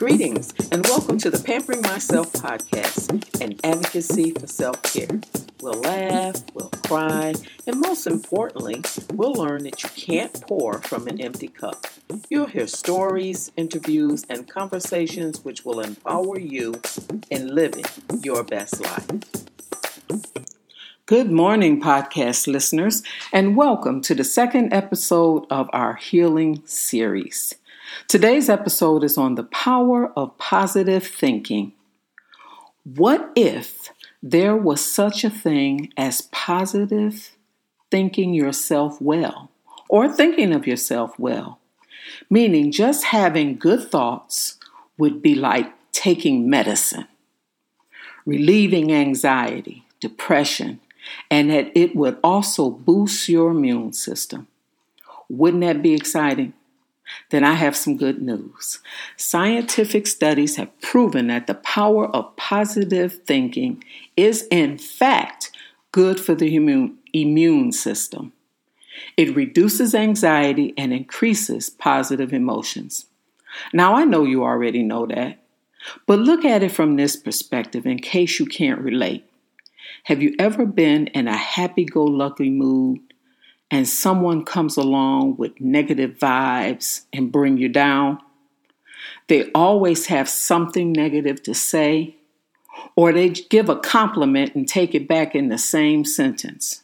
Greetings and welcome to the Pampering Myself podcast, an advocacy for self care. We'll laugh, we'll cry, and most importantly, we'll learn that you can't pour from an empty cup. You'll hear stories, interviews, and conversations which will empower you in living your best life. Good morning, podcast listeners, and welcome to the second episode of our healing series. Today's episode is on the power of positive thinking. What if there was such a thing as positive thinking yourself well or thinking of yourself well? Meaning, just having good thoughts would be like taking medicine, relieving anxiety, depression, and that it would also boost your immune system. Wouldn't that be exciting? Then I have some good news. Scientific studies have proven that the power of positive thinking is, in fact, good for the immune, system. It reduces anxiety and increases positive emotions. Now, I know you already know that, but look at it from this perspective in case you can't relate. Have you ever been in a happy go lucky mood and someone comes along with negative vibes and bring you down? They always have something negative to say, or they give a compliment and take it back in the same sentence.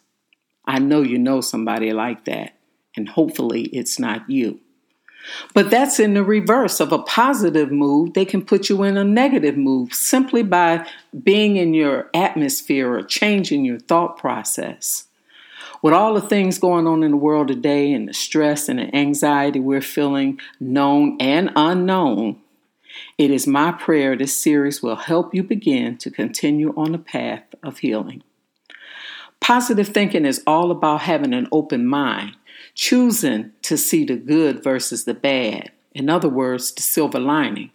I know you know somebody like that, and hopefully it's not you. But that's in the reverse of a positive mood. They can put you in a negative mood simply by being in your atmosphere or changing your thought process. With all the things going on in the world today and the stress and the anxiety we're feeling, known and unknown, it is my prayer this series will help you begin to continue on the path of healing. Positive thinking is all about having an open mind choosing to see the good versus the bad. In other words, the silver lining.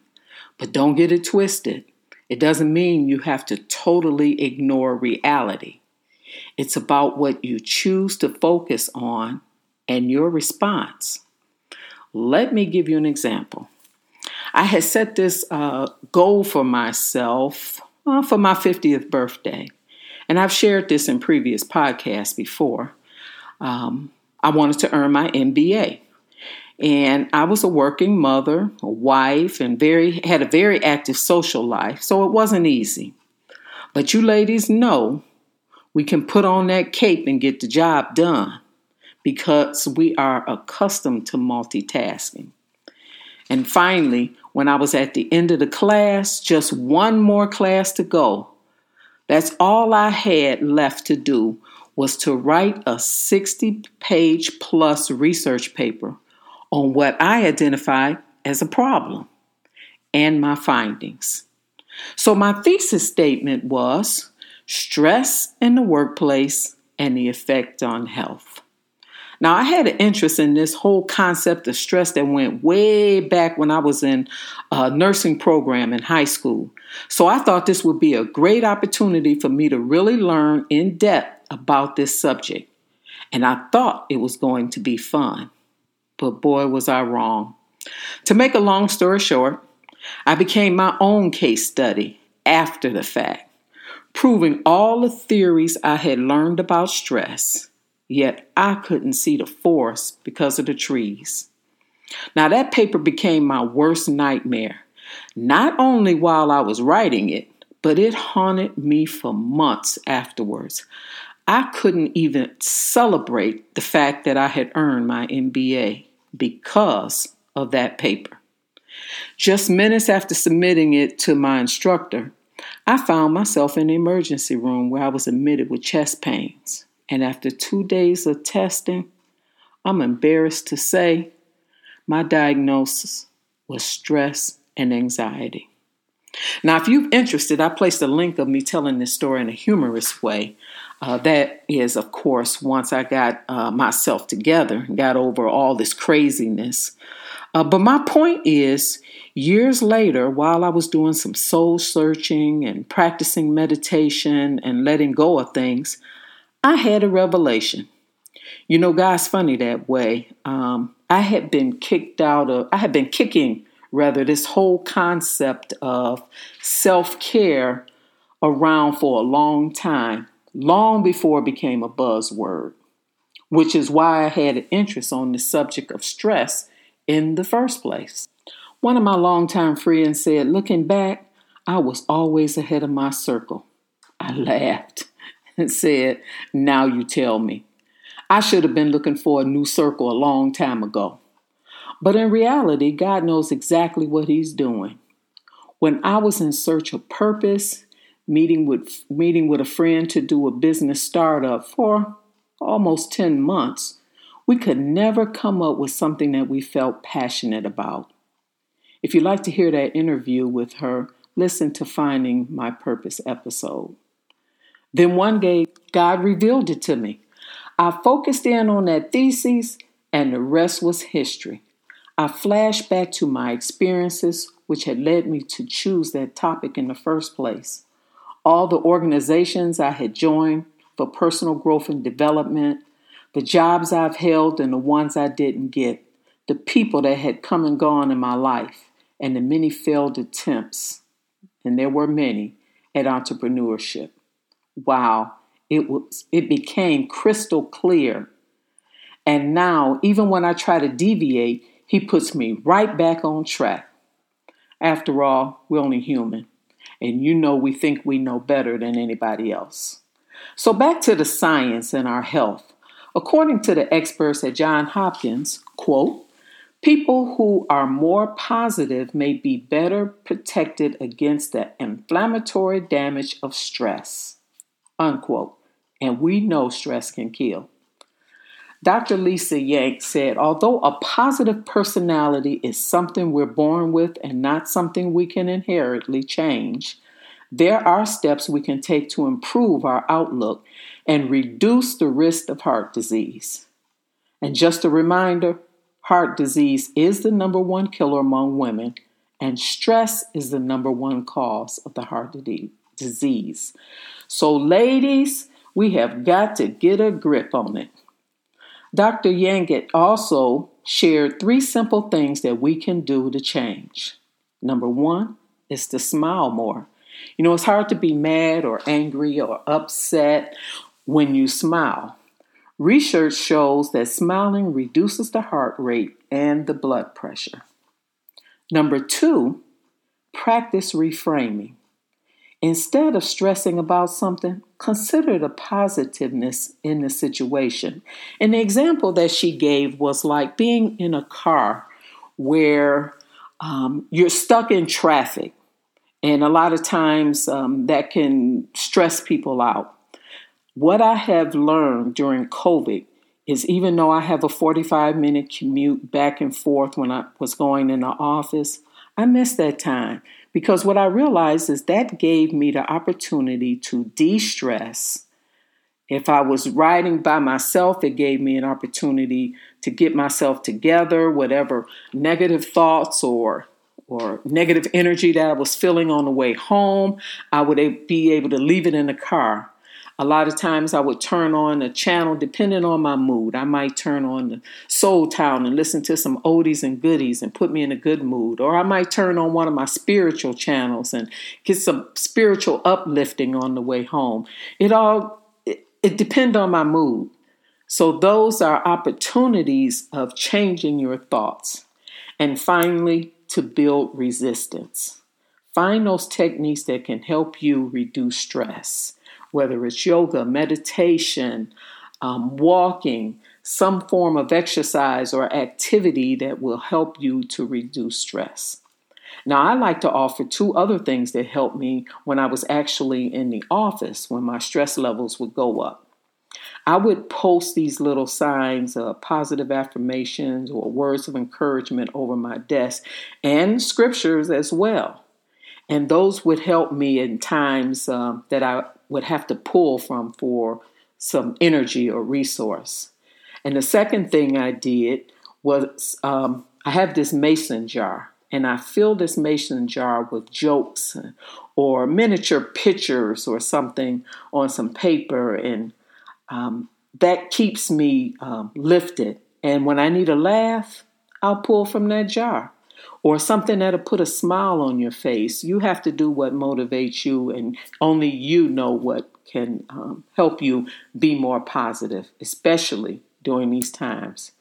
But don't get it twisted. It doesn't mean you have to totally ignore reality. It's about what you choose to focus on and your response. Let me give you an example. I had set this uh, goal for myself uh, for my 50th birthday, and I've shared this in previous podcasts before. Um, I wanted to earn my MBA. And I was a working mother, a wife, and very had a very active social life, so it wasn't easy. But you ladies know we can put on that cape and get the job done because we are accustomed to multitasking. And finally, when I was at the end of the class, just one more class to go, that's all I had left to do was to write a 60 page plus research paper on what I identified as a problem and my findings. So, my thesis statement was stress in the workplace and the effect on health. Now, I had an interest in this whole concept of stress that went way back when I was in a nursing program in high school. So I thought this would be a great opportunity for me to really learn in depth about this subject, and I thought it was going to be fun. But boy, was I wrong. To make a long story short, I became my own case study after the fact, proving all the theories I had learned about stress, yet I couldn't see the forest because of the trees. Now, that paper became my worst nightmare, not only while I was writing it, but it haunted me for months afterwards. I couldn't even celebrate the fact that I had earned my MBA because of that paper. Just minutes after submitting it to my instructor, I found myself in the emergency room where I was admitted with chest pains. And after two days of testing, I'm embarrassed to say my diagnosis was stress and anxiety. Now, if you're interested, I placed a link of me telling this story in a humorous way uh, that is, of course, once I got uh, myself together, and got over all this craziness. Uh, but my point is, years later, while I was doing some soul searching and practicing meditation and letting go of things, I had a revelation. You know, God's funny that way. Um, I had been kicked out of, I had been kicking Rather, this whole concept of self care around for a long time, long before it became a buzzword, which is why I had an interest on the subject of stress in the first place. One of my longtime friends said, looking back, I was always ahead of my circle. I laughed and said, Now you tell me. I should have been looking for a new circle a long time ago. But in reality, God knows exactly what He's doing. When I was in search of purpose, meeting with meeting with a friend to do a business startup for almost 10 months, we could never come up with something that we felt passionate about. If you'd like to hear that interview with her, listen to Finding My Purpose episode. Then one day, God revealed it to me. I focused in on that thesis, and the rest was history. I flashed back to my experiences, which had led me to choose that topic in the first place. All the organizations I had joined for personal growth and development, the jobs I've held and the ones I didn't get, the people that had come and gone in my life, and the many failed attempts, and there were many, at entrepreneurship. Wow, it was it became crystal clear. And now, even when I try to deviate, he puts me right back on track. After all, we're only human. And you know we think we know better than anybody else. So back to the science and our health. According to the experts at Johns Hopkins, quote, people who are more positive may be better protected against the inflammatory damage of stress, unquote. And we know stress can kill. Dr. Lisa Yanek said, although a positive personality is something we're born with and not something we can inherently change, there are steps we can take to improve our outlook and reduce the risk of heart disease. And just a reminder heart disease is the number one killer among women, and stress is the number one cause of the heart disease. So, ladies, we have got to get a grip on it. Dr. Yanek also shared three simple things that we can do to change. Number one is to smile more. You know, it's hard to be mad or angry or upset when you smile. Research shows that smiling reduces the heart rate and the blood pressure. Number two, practice reframing. Instead of stressing about something, consider the positiveness in the situation. The example that she gave was like being in a car where um, you're stuck in traffic. And a lot of times um, that can stress people out. What I have learned during COVID is even though I have a 45 minute commute back and forth when I was going in the office, I miss that time because what I realized is that gave me the opportunity to de stress. If I was riding by myself, it gave me an opportunity to get myself together, whatever negative thoughts or or negative energy that I was feeling on the way home, I would be able to leave it in the car a lot of times I would turn on a channel depending on my mood. I might turn on the Soul Town and listen to some oldies and goodies and put me in a good mood. Or I might turn on one of my spiritual channels and get some spiritual uplifting on the way home. It all it, it depends on my mood. So those are opportunities of changing your thoughts. And finally, to build resistance. Find those techniques that can help you reduce stress whether it's yoga, meditation, um, walking, some form of exercise or activity that will help you to reduce stress. Now, I like to offer two other things that helped me when I was actually in the office when my stress levels would go up. I would post these little signs of positive affirmations or words of encouragement over my desk and scriptures as well. And those would help me in times um, that I would have to pull from for some energy or resource. And the second thing I did was um, I have this mason jar, and I fill this mason jar with jokes or miniature pictures or something on some paper, and um, that keeps me um, lifted. And when I need a laugh, I'll pull from that jar. Or something that'll put a smile on your face. You have to do what motivates you, and only you know what can um, help you be more positive, especially during these times.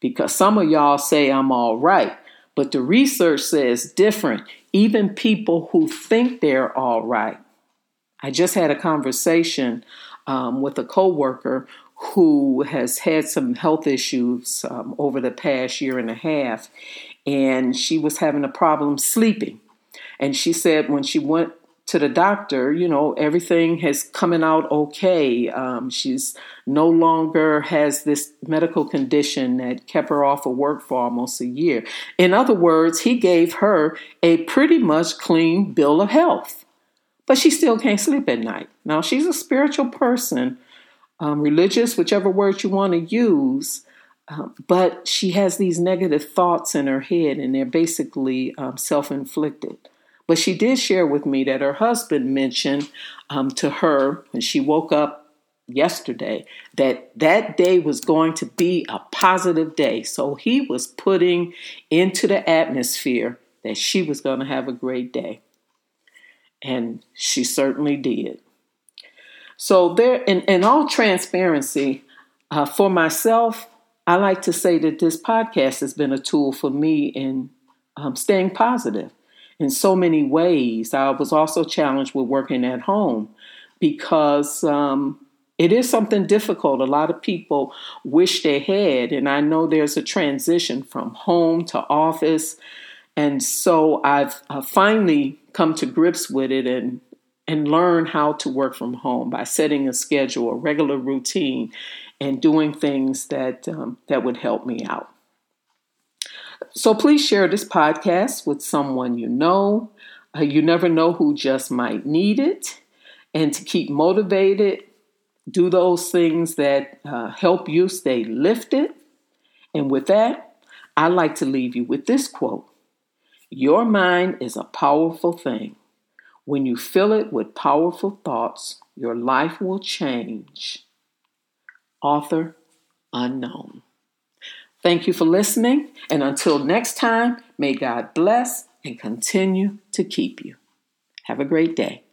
Because some of y'all say I'm all right, but the research says different. Even people who think they're all right. I just had a conversation um, with a coworker who has had some health issues um, over the past year and a half, and she was having a problem sleeping. And she said when she went to the doctor, you know, everything has coming out okay. Um, she's no longer has this medical condition that kept her off of work for almost a year. In other words, he gave her a pretty much clean bill of health, but she still can't sleep at night. Now, she's a spiritual person, um, religious, whichever word you want to use. Um, but she has these negative thoughts in her head, and they're basically um, self inflicted. But she did share with me that her husband mentioned um, to her when she woke up yesterday that that day was going to be a positive day. So he was putting into the atmosphere that she was going to have a great day. And she certainly did. So, there, in, in all transparency, uh, for myself, I like to say that this podcast has been a tool for me in um, staying positive in so many ways. I was also challenged with working at home because um, it is something difficult. A lot of people wish they had, and I know there's a transition from home to office. And so I've, I've finally come to grips with it and and learn how to work from home by setting a schedule, a regular routine, and doing things that um, that would help me out. So please share this podcast with someone you know. Uh, you never know who just might need it. And to keep motivated, do those things that uh, help you stay lifted. And with that, I'd like to leave you with this quote Your mind is a powerful thing. When you fill it with powerful thoughts, your life will change. Author unknown. Thank you for listening, and until next time, may God bless and continue to keep you. Have a great day.